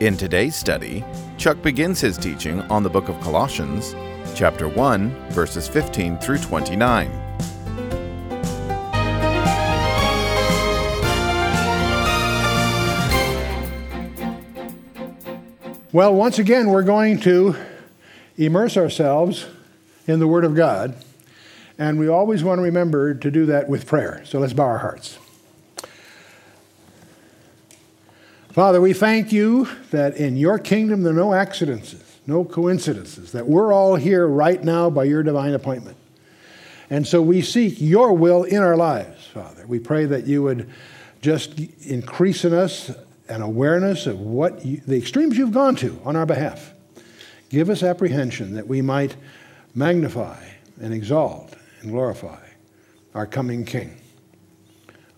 In today's study, Chuck begins his teaching on the book of Colossians, chapter 1, verses 15 through 29. Well, once again, we're going to immerse ourselves in the Word of God, and we always want to remember to do that with prayer. So let's bow our hearts. Father, we thank you that in your kingdom there are no accidents, no coincidences, that we're all here right now by your divine appointment. And so we seek your will in our lives, Father. We pray that you would just increase in us an awareness of what you, the extremes you've gone to on our behalf. Give us apprehension that we might magnify and exalt and glorify our coming King,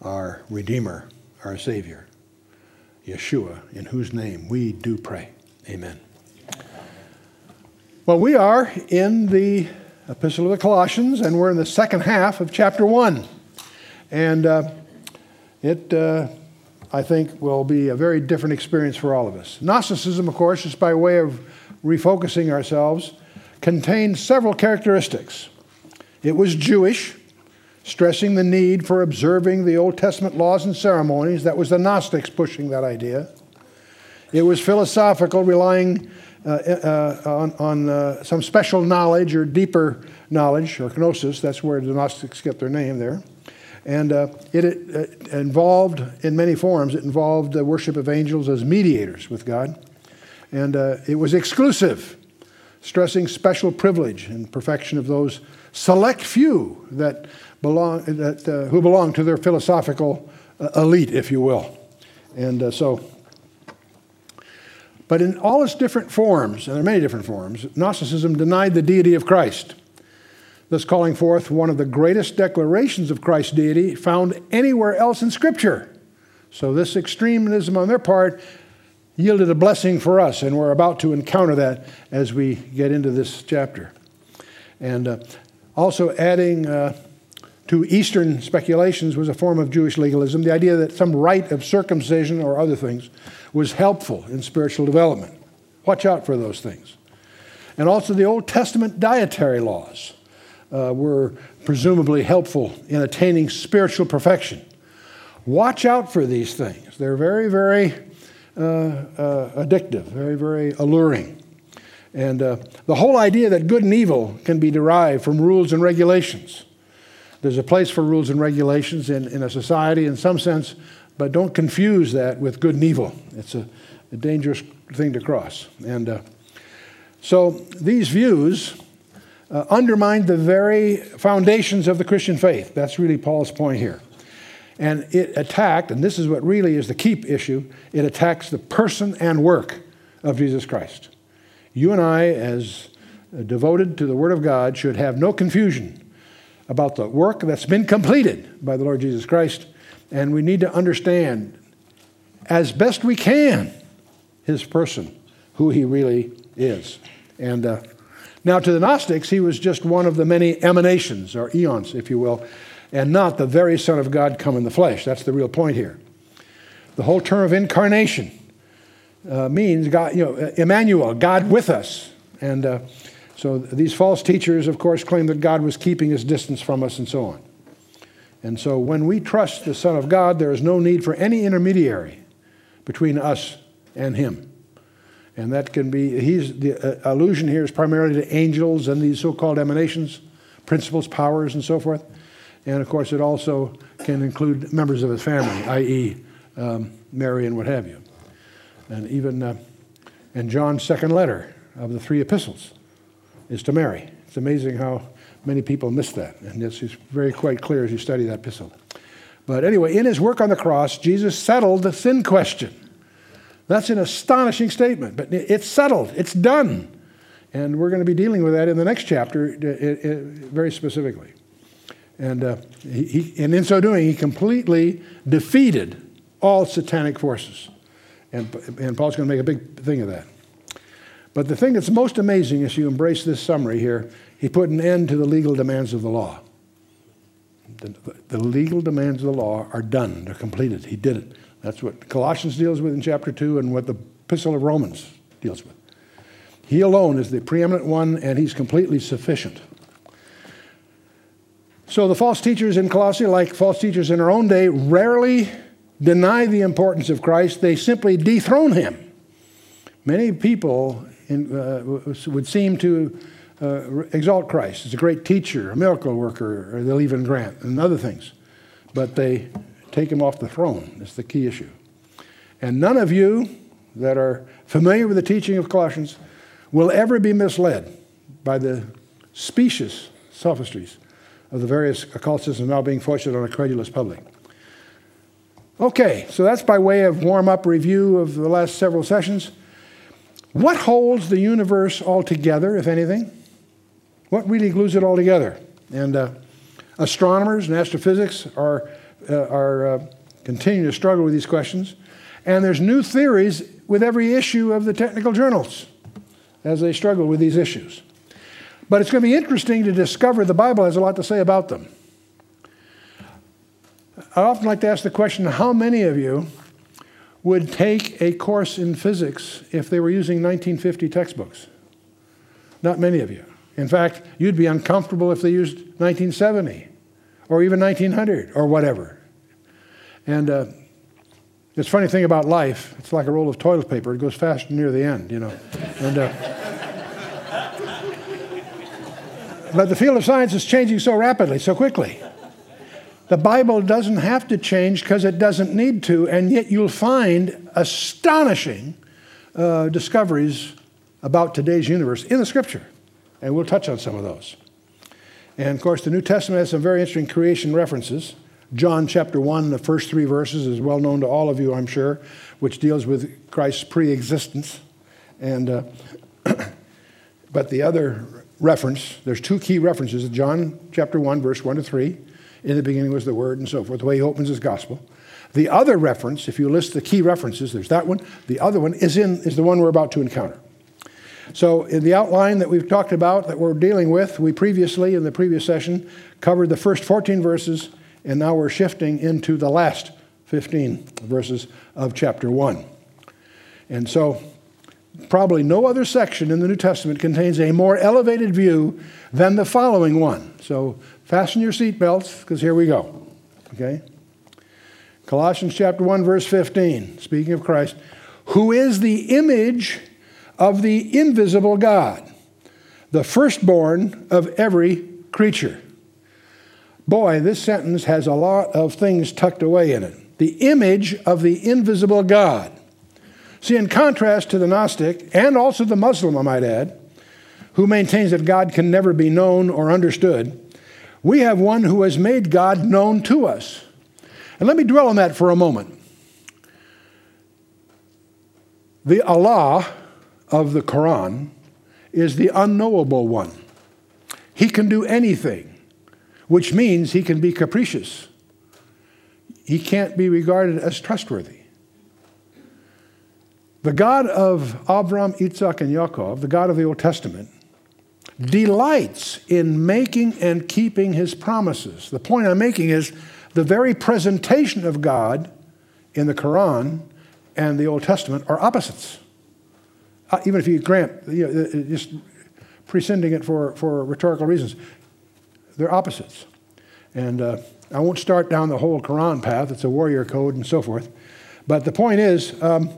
our Redeemer, our Savior, Yeshua, in whose name we do pray. Amen. Well, we are in the Epistle of the Colossians, and we're in the second half of chapter 1. And uh, it. Uh, I think, will be a very different experience for all of us. Gnosticism, of course, just by way of refocusing ourselves, contained several characteristics. It was Jewish, stressing the need for observing the Old Testament laws and ceremonies. That was the Gnostics pushing that idea. It was philosophical, relying uh, uh, on, on uh, some special knowledge or deeper knowledge, or gnosis. That's where the Gnostics get their name there. And uh, it, it, involved, in many forms, it involved the worship of angels as mediators with God. And uh, it was exclusive, stressing special privilege and perfection of those select few that belong, that, uh, who belong to their philosophical uh, elite, if you will. And uh, so, but in all its different forms, and there are many different forms, Gnosticism denied the deity of Christ thus calling forth one of the greatest declarations of Christ's deity found anywhere else in Scripture. So, this extremism on their part yielded a blessing for us, and we're about to encounter that as we get into this chapter. And uh, also, adding uh, to Eastern speculations was a form of Jewish legalism, the idea that some rite of circumcision or other things was helpful in spiritual development. Watch out for those things. And also the Old Testament dietary laws uh, were presumably helpful in attaining spiritual perfection. Watch out for these things. They're very, very uh, uh, addictive, very, very alluring. And uh, the whole idea that good and evil can be derived from rules and regulations. There's a place for rules and regulations in, in a society in some sense, but don't confuse that with good and evil. It's a, a dangerous thing to cross. And uh, so these views uh, undermined the very foundations of the Christian faith. That's really Paul's point here. And it attacked, and this is what really is the keep issue it attacks the person and work of Jesus Christ. You and I, as devoted to the Word of God, should have no confusion about the work that's been completed by the Lord Jesus Christ. And we need to understand, as best we can, his person, who he really is. And uh, now, to the Gnostics, he was just one of the many emanations, or eons, if you will, and not the very Son of God come in the flesh. That's the real point here. The whole term of incarnation uh, means God, you know, Emmanuel, God with us. And uh, so these false teachers, of course, claim that God was keeping his distance from us and so on. And so when we trust the Son of God, there is no need for any intermediary between us and him. And that can be, he's, the uh, allusion here is primarily to angels and these so called emanations, principles, powers, and so forth. And of course, it also can include members of his family, i.e., um, Mary and what have you. And even uh, in John's second letter of the three epistles is to Mary. It's amazing how many people miss that. And this is very quite clear as you study that epistle. But anyway, in his work on the cross, Jesus settled the sin question. That's an astonishing statement, but it's settled, it's done. And we're going to be dealing with that in the next chapter uh, uh, very specifically. And, uh, he, and in so doing, he completely defeated all satanic forces. And, and Paul's going to make a big thing of that. But the thing that's most amazing as you embrace this summary here, he put an end to the legal demands of the law. The, the legal demands of the law are done, they're completed. He did it. That's what Colossians deals with in chapter 2 and what the Epistle of Romans deals with. He alone is the preeminent one, and he's completely sufficient. So the false teachers in Colossae, like false teachers in our own day, rarely deny the importance of Christ, they simply dethrone him. Many people in, uh, would seem to uh, exalt Christ as a great teacher, a miracle worker, or they'll even grant, and other things. But they take him off the throne. That's the key issue. And none of you that are familiar with the teaching of Colossians will ever be misled by the specious sophistries of the various occult systems now being foisted on a credulous public. Okay, so that's by way of warm up review of the last several sessions. What holds the universe all together, if anything? What really glues it all together? And uh, astronomers and astrophysics are, uh, are uh, continuing to struggle with these questions. And there's new theories with every issue of the technical journals as they struggle with these issues. But it's going to be interesting to discover the Bible has a lot to say about them. I often like to ask the question how many of you would take a course in physics if they were using 1950 textbooks? Not many of you. In fact, you'd be uncomfortable if they used 1970 or even 1900 or whatever. And uh, it's funny thing about life. It's like a roll of toilet paper. It goes fast near the end, you know. And, uh, but the field of science is changing so rapidly, so quickly. The Bible doesn't have to change because it doesn't need to, and yet you'll find astonishing uh, discoveries about today's universe in the Scripture. And we'll touch on some of those. And of course, the New Testament has some very interesting creation references. John chapter 1, the first three verses, is well known to all of you, I'm sure, which deals with Christ's pre existence. And, uh, but the other reference, there's two key references John chapter 1, verse 1 to 3. In the beginning was the Word, and so forth, the way he opens his gospel. The other reference, if you list the key references, there's that one. The other one is, in, is the one we're about to encounter. So, in the outline that we've talked about, that we're dealing with, we previously, in the previous session, covered the first 14 verses and now we're shifting into the last 15 verses of chapter 1. And so, probably no other section in the New Testament contains a more elevated view than the following one. So, fasten your seatbelts because here we go. Okay? Colossians chapter 1 verse 15, speaking of Christ, who is the image of the invisible God, the firstborn of every creature. Boy, this sentence has a lot of things tucked away in it. The image of the invisible God. See, in contrast to the Gnostic and also the Muslim, I might add, who maintains that God can never be known or understood, we have one who has made God known to us. And let me dwell on that for a moment. The Allah of the Quran is the unknowable one. He can do anything which means he can be capricious. He can't be regarded as trustworthy. The God of Abram, Isaac, and Yaakov, the God of the Old Testament, delights in making and keeping his promises. The point I'm making is the very presentation of God in the Quran and the Old Testament are opposites. Uh, even if you grant, you know, just prescinding it for, for rhetorical reasons, they're opposites. And uh, I won't start down the whole Quran path, it's a warrior code and so forth. But the point is, um,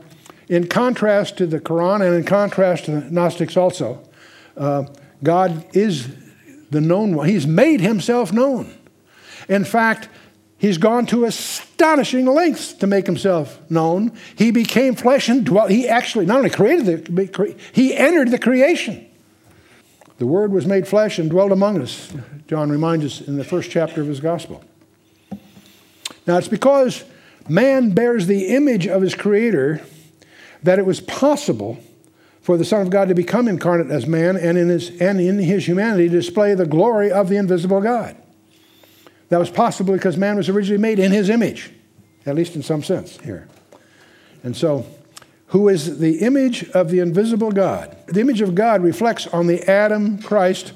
in contrast to the Quran and in contrast to the Gnostics also, uh, God is the known one. He's made himself known. In fact, he's gone to astonishing lengths to make himself known. He became flesh and dwelt. He actually not only created the, he entered the creation. The Word was made flesh and dwelt among us, John reminds us in the first chapter of his gospel. Now, it's because man bears the image of his Creator that it was possible for the Son of God to become incarnate as man and in his, and in his humanity display the glory of the invisible God. That was possible because man was originally made in his image, at least in some sense here. And so, who is the image of the invisible God? The image of God reflects on the Adam Christ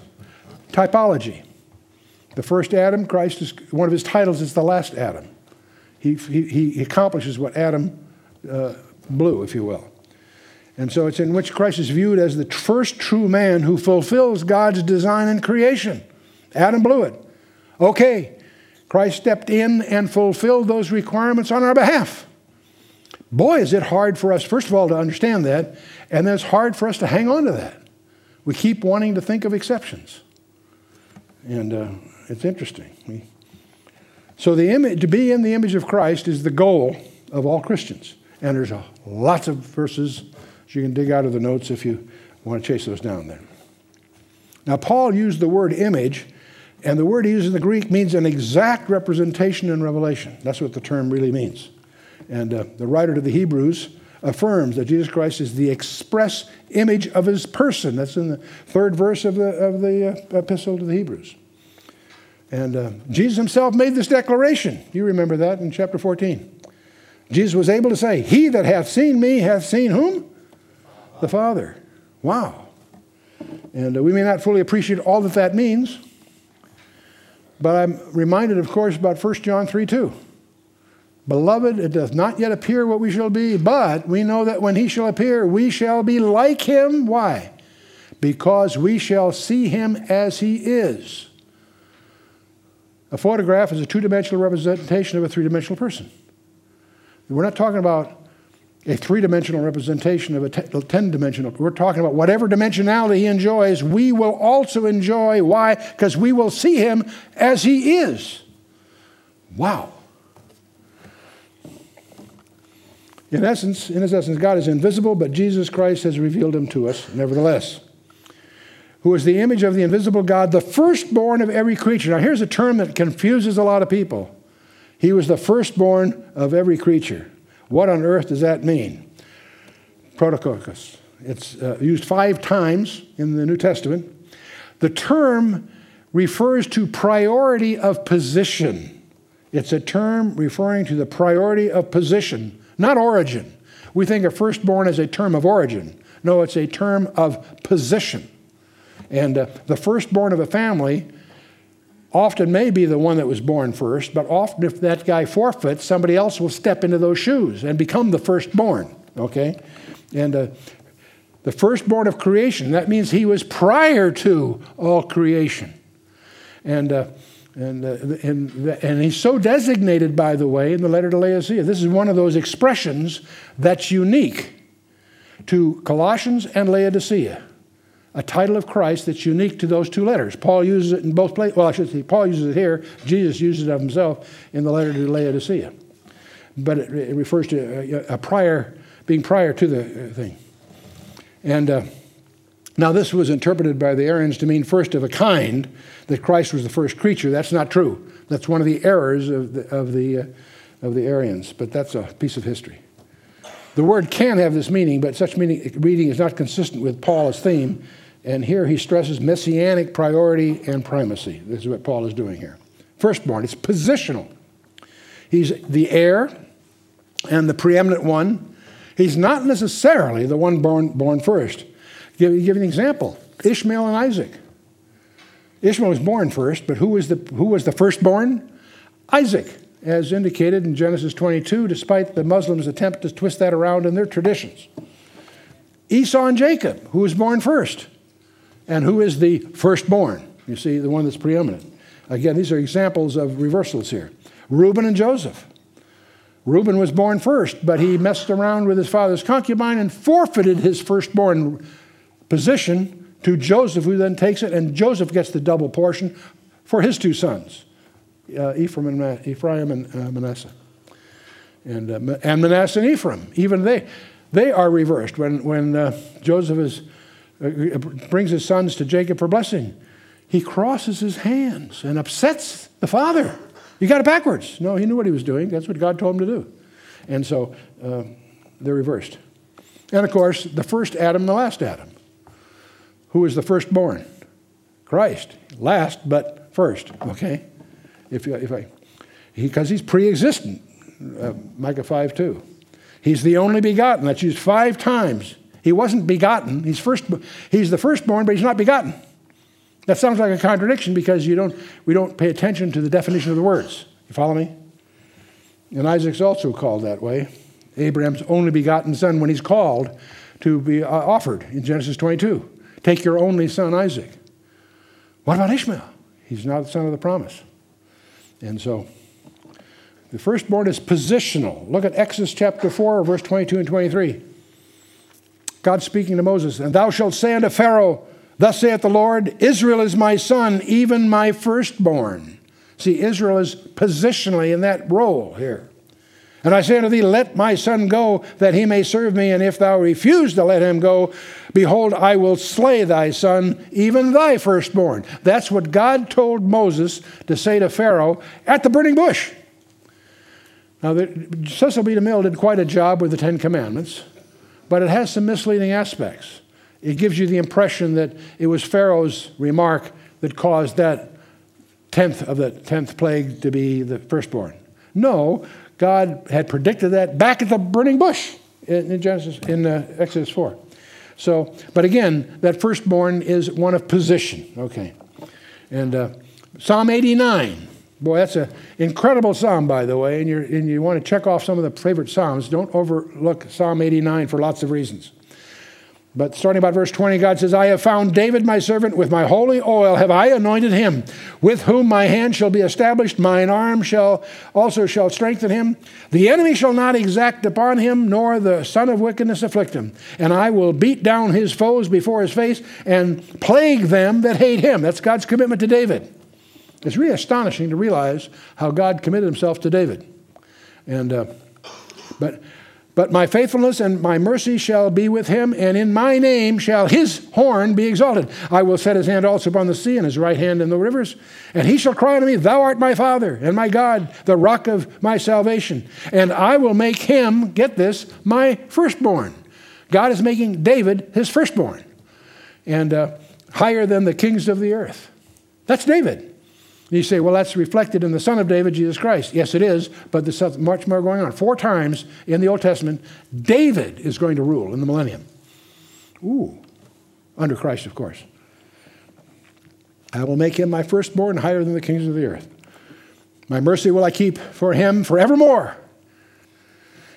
typology. The first Adam, Christ is one of his titles is the last Adam. He, he, he accomplishes what Adam uh, blew, if you will. And so it's in which Christ is viewed as the first true man who fulfills God's design in creation. Adam blew it. Okay, Christ stepped in and fulfilled those requirements on our behalf. Boy, is it hard for us, first of all, to understand that, and then it's hard for us to hang on to that. We keep wanting to think of exceptions. And uh, it's interesting. So the image, to be in the image of Christ is the goal of all Christians. And there's lots of verses you can dig out of the notes if you want to chase those down there. Now, Paul used the word image, and the word he used in the Greek means an exact representation in Revelation. That's what the term really means. And uh, the writer to the Hebrews affirms that Jesus Christ is the express image of his person. That's in the third verse of the, of the uh, epistle to the Hebrews. And uh, Jesus himself made this declaration. You remember that in chapter 14. Jesus was able to say, He that hath seen me hath seen whom? The Father. Wow. And uh, we may not fully appreciate all that that means, but I'm reminded, of course, about 1 John 3 2. Beloved, it doth not yet appear what we shall be, but we know that when he shall appear, we shall be like him. Why? Because we shall see him as he is. A photograph is a two dimensional representation of a three dimensional person. We're not talking about a three dimensional representation of a 10 dimensional. We're talking about whatever dimensionality he enjoys, we will also enjoy. Why? Because we will see him as he is. Wow. In essence, in his essence, God is invisible, but Jesus Christ has revealed him to us, nevertheless. Who is the image of the invisible God, the firstborn of every creature. Now, here's a term that confuses a lot of people. He was the firstborn of every creature. What on earth does that mean? Prototokos. It's uh, used five times in the New Testament. The term refers to priority of position. It's a term referring to the priority of position, not origin. We think of firstborn as a term of origin. No, it's a term of position. And uh, the firstborn of a family often may be the one that was born first, but often if that guy forfeits, somebody else will step into those shoes and become the firstborn, okay? And uh, the firstborn of creation, that means he was prior to all creation. And, uh, and, uh, and, and he's so designated, by the way, in the letter to Laodicea. This is one of those expressions that's unique to Colossians and Laodicea a title of Christ that's unique to those two letters. Paul uses it in both places. Well, I should say, Paul uses it here. Jesus uses it of himself in the letter to Laodicea. But it, it refers to a, a, prior, being prior to the uh, thing. And uh, now this was interpreted by the Arians to mean first of a kind, that Christ was the first creature. That's not true. That's one of the errors of the, of the, uh, of the Arians, but that's a piece of history. The word can have this meaning, but such meaning, reading is not consistent with Paul's theme and here he stresses messianic priority and primacy. This is what Paul is doing here. Firstborn, it's positional. He's the heir and the preeminent one. He's not necessarily the one born, born first. Give, give an example Ishmael and Isaac. Ishmael was born first, but who was the, who was the firstborn? Isaac, as indicated in Genesis 22, despite the Muslims' attempt to twist that around in their traditions. Esau and Jacob, who was born first? And who is the firstborn? You see, the one that's preeminent. Again, these are examples of reversals here. Reuben and Joseph. Reuben was born first, but he messed around with his father's concubine and forfeited his firstborn position to Joseph, who then takes it, and Joseph gets the double portion for his two sons, uh, Ephraim and, Ephraim and uh, Manasseh. And, uh, and Manasseh and Ephraim, even they, they are reversed. When, when uh, Joseph is brings his sons to Jacob for blessing. He crosses his hands and upsets the father. You got it backwards. No, he knew what he was doing. That's what God told him to do. And so uh, they're reversed. And of course, the first Adam and the last Adam. Who is the firstborn? Christ. Last, but first, okay? If, if I, because he's pre existent. Uh, Micah 5 2. He's the only begotten. That's used five times. He wasn't begotten. He's, first, he's the firstborn, but he's not begotten. That sounds like a contradiction because you don't, we don't pay attention to the definition of the words. You follow me? And Isaac's also called that way. Abraham's only begotten son when he's called to be uh, offered in Genesis 22. Take your only son, Isaac. What about Ishmael? He's not the son of the promise. And so the firstborn is positional. Look at Exodus chapter 4, verse 22 and 23. God speaking to Moses, And thou shalt say unto Pharaoh, Thus saith the Lord, Israel is my son, even my firstborn. See, Israel is positionally in that role here. And I say unto thee, Let my son go, that he may serve me. And if thou refuse to let him go, behold, I will slay thy son, even thy firstborn. That's what God told Moses to say to Pharaoh at the burning bush. Now, Cecil B. DeMille did quite a job with the Ten Commandments, but it has some misleading aspects. It gives you the impression that it was Pharaoh's remark that caused that tenth of the tenth plague to be the firstborn. No, God had predicted that back at the burning bush in, Genesis, in uh, Exodus 4. So, but again, that firstborn is one of position. Okay. And uh, Psalm 89. Boy, that's an incredible psalm, by the way, and, and you want to check off some of the favorite psalms. Don't overlook Psalm 89 for lots of reasons. But starting about verse 20, God says, I have found David my servant, with my holy oil have I anointed him, with whom my hand shall be established, mine arm shall also shall strengthen him. The enemy shall not exact upon him, nor the son of wickedness afflict him. And I will beat down his foes before his face and plague them that hate him. That's God's commitment to David. It's really astonishing to realize how God committed himself to David. And uh, but but my faithfulness and my mercy shall be with him, and in my name shall his horn be exalted. I will set his hand also upon the sea, and his right hand in the rivers. And he shall cry unto me, Thou art my Father, and my God, the rock of my salvation. And I will make him, get this, my firstborn. God is making David his firstborn, and uh, higher than the kings of the earth. That's David. You say, well, that's reflected in the Son of David, Jesus Christ. Yes, it is, but there's much more going on. Four times in the Old Testament, David is going to rule in the millennium. Ooh, under Christ, of course. I will make him my firstborn higher than the kings of the earth. My mercy will I keep for him forevermore.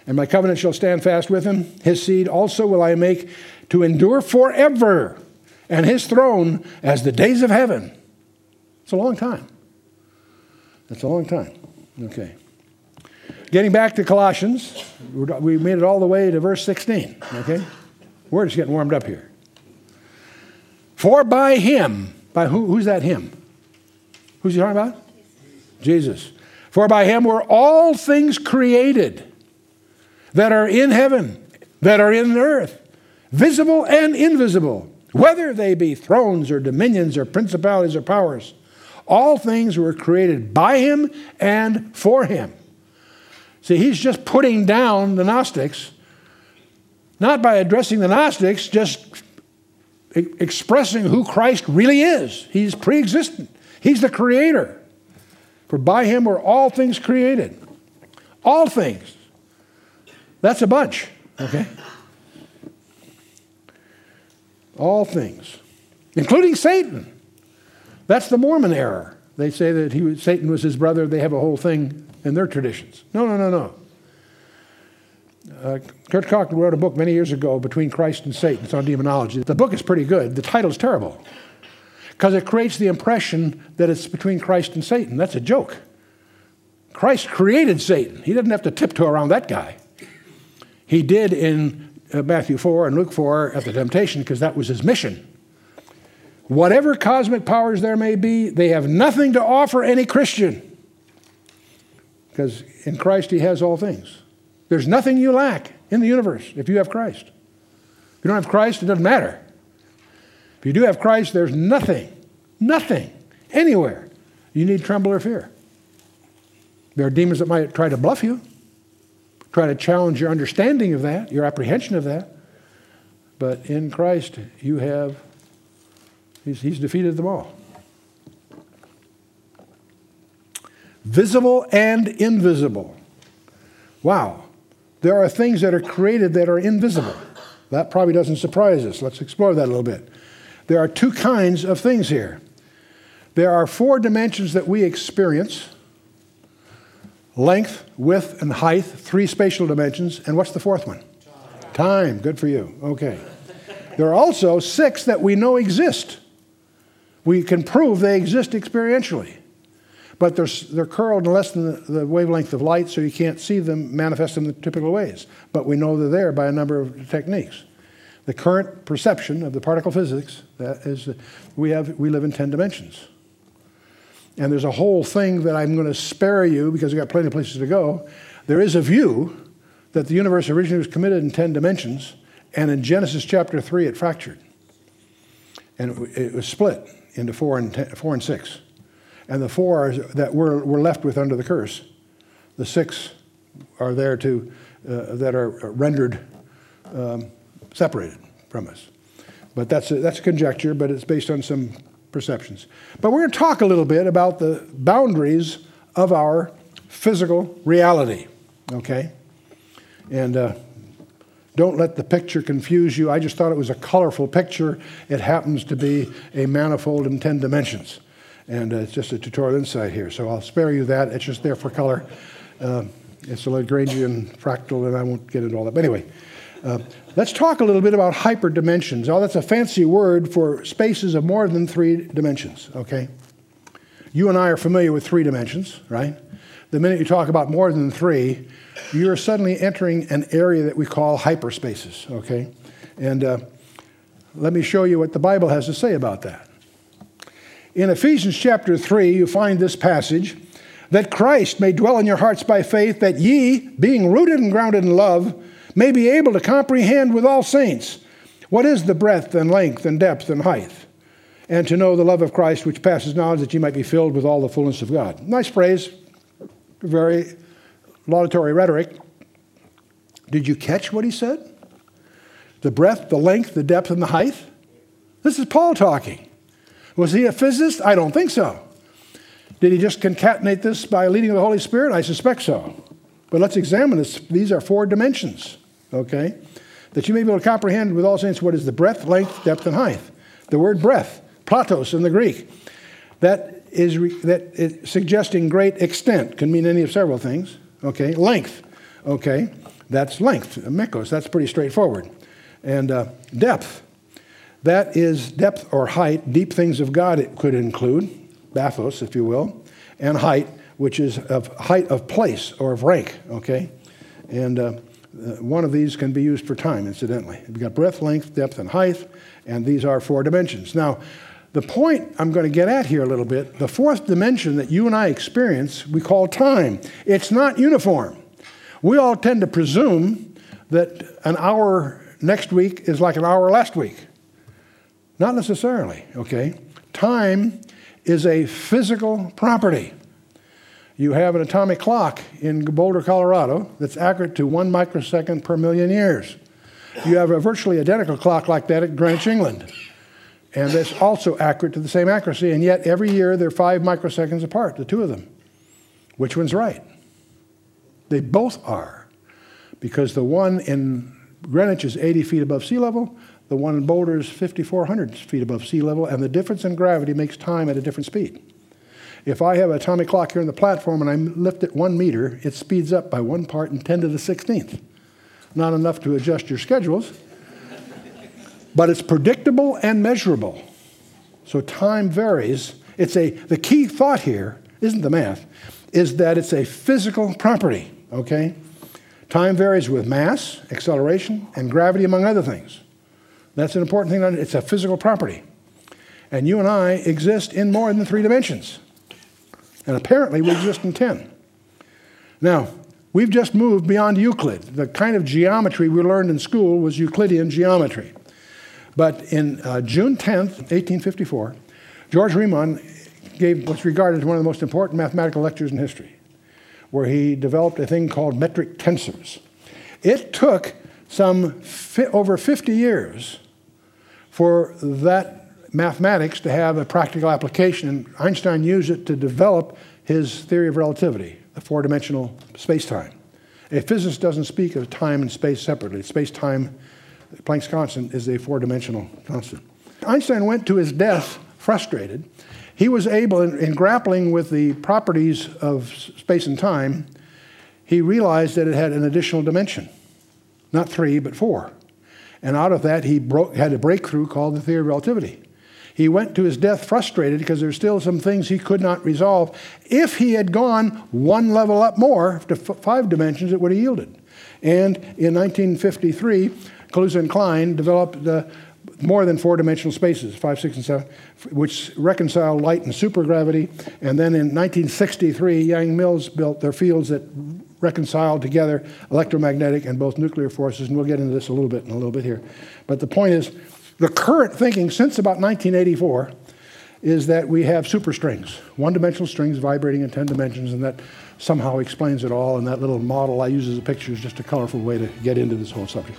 And my covenant shall stand fast with him. His seed also will I make to endure forever, and his throne as the days of heaven. It's a long time. That's a long time. Okay. Getting back to Colossians, we made it all the way to verse 16. Okay? We're just getting warmed up here. For by him, by who, who's that him? Who's he talking about? Jesus. For by him were all things created that are in heaven, that are in the earth, visible and invisible, whether they be thrones or dominions or principalities or powers. All things were created by him and for him. See, he's just putting down the Gnostics, not by addressing the Gnostics, just expressing who Christ really is. He's pre existent, he's the creator. For by him were all things created. All things. That's a bunch, okay? All things, including Satan. That's the Mormon error. They say that was, Satan was his brother. They have a whole thing in their traditions. No, no, no, no. Uh, Kurt Koch wrote a book many years ago, Between Christ and Satan. It's on demonology. The book is pretty good. The title's terrible because it creates the impression that it's between Christ and Satan. That's a joke. Christ created Satan. He didn't have to tiptoe around that guy. He did in uh, Matthew 4 and Luke 4 at the temptation because that was his mission. Whatever cosmic powers there may be, they have nothing to offer any Christian. Because in Christ, He has all things. There's nothing you lack in the universe if you have Christ. If you don't have Christ, it doesn't matter. If you do have Christ, there's nothing, nothing, anywhere you need tremble or fear. There are demons that might try to bluff you, try to challenge your understanding of that, your apprehension of that. But in Christ, you have, he's, he's defeated them all. Visible and invisible. Wow. There are things that are created that are invisible. That probably doesn't surprise us. Let's explore that a little bit. There are two kinds of things here. There are four dimensions that we experience length, width, and height, three spatial dimensions. And what's the fourth one? Time. Time. Good for you. Okay. there are also six that we know exist. We can prove they exist experientially. But they're, they're curled in less than the, the wavelength of light, so you can't see them manifest in the typical ways. But we know they're there by a number of techniques. The current perception of the particle physics that is uh, we have we live in 10 dimensions. And there's a whole thing that I'm going to spare you because we've got plenty of places to go. There is a view that the universe originally was committed in 10 dimensions, and in Genesis chapter 3, it fractured. And it was split into four and, ten, four and six. And the four that we're, we're left with under the curse, the six are there to, uh, that are rendered um, separated from us. But that's a, that's a conjecture, but it's based on some perceptions. But we're going to talk a little bit about the boundaries of our physical reality, okay? And uh, don't let the picture confuse you. I just thought it was a colorful picture. It happens to be a manifold in 10 dimensions. And uh, it's just a tutorial insight here. So I'll spare you that. It's just there for color. Uh, it's a Lagrangian fractal, and I won't get into all that. But anyway, uh, let's talk a little bit about hyperdimensions. Oh, that's a fancy word for spaces of more than three dimensions, okay? You and I are familiar with three dimensions, right? The minute you talk about more than three, you're suddenly entering an area that we call hyperspaces, okay? And uh, let me show you what the Bible has to say about that. In Ephesians chapter 3, you find this passage that Christ may dwell in your hearts by faith, that ye, being rooted and grounded in love, may be able to comprehend with all saints what is the breadth and length and depth and height, and to know the love of Christ which passes knowledge, that ye might be filled with all the fullness of God. Nice phrase, very laudatory rhetoric. Did you catch what he said? The breadth, the length, the depth, and the height? This is Paul talking. Was he a physicist? I don't think so. Did he just concatenate this by leading of the Holy Spirit? I suspect so. But let's examine this. These are four dimensions okay? That you may be able to comprehend with all saints what is the breadth, length, depth, and height. The word breadth, platos in the Greek, that is, re, that is suggesting great extent, can mean any of several things, okay? Length, okay? That's length, mekos, that's pretty straightforward. And uh, depth, that is depth or height, deep things of God it could include, bathos, if you will, and height, which is of height of place or of rank, okay? And uh, uh, one of these can be used for time, incidentally. We've got breadth, length, depth, and height, and these are four dimensions. Now, the point I'm going to get at here a little bit the fourth dimension that you and I experience, we call time. It's not uniform. We all tend to presume that an hour next week is like an hour last week. Not necessarily, okay? Time is a physical property you have an atomic clock in Boulder, Colorado, that's accurate to one microsecond per million years. You have a virtually identical clock like that at Greenwich, England. And that's also accurate to the same accuracy, and yet every year they're five microseconds apart, the two of them. Which one's right? They both are, because the one in Greenwich is 80 feet above sea level, the one in Boulder is 5,400 feet above sea level, and the difference in gravity makes time at a different speed. If I have an atomic clock here on the platform and I lift it one meter, it speeds up by one part in 10 to the 16th. Not enough to adjust your schedules, but it's predictable and measurable. So time varies. It's a, the key thought here isn't the math, is that it's a physical property, okay? Time varies with mass, acceleration, and gravity, among other things. That's an important thing. It's a physical property. And you and I exist in more than three dimensions. And apparently we exist in 10. Now, we've just moved beyond Euclid. The kind of geometry we learned in school was Euclidean geometry. But in uh, June 10th, 1854, George Riemann gave what's regarded as one of the most important mathematical lectures in history, where he developed a thing called metric tensors. It took some fi- over 50 years for that mathematics to have a practical application. And Einstein used it to develop his theory of relativity, the four dimensional space time. A physicist doesn't speak of time and space separately. Space time, Planck's constant, is a four dimensional constant. Einstein went to his death frustrated. He was able, in, in, grappling with the properties of space and time, he realized that it had an additional dimension. Not three, but four. And out of that, he broke, had a breakthrough called the theory of relativity. He went to his death frustrated because there's still some things he could not resolve. If he had gone one level up more to f- five dimensions, it would have yielded. And in 1953, Kaluza and Klein developed more than four dimensional spaces, five, six, and seven, which reconcile light and supergravity. And then in 1963, Yang Mills built their fields that reconciled together electromagnetic and both nuclear forces. And we'll get into this a little bit in a little bit here. But the point is, the current thinking since about 1984 is that we have superstrings, one dimensional strings vibrating in 10 dimensions, and that somehow explains it all. And that little model I use as a picture is just a colorful way to get into this whole subject.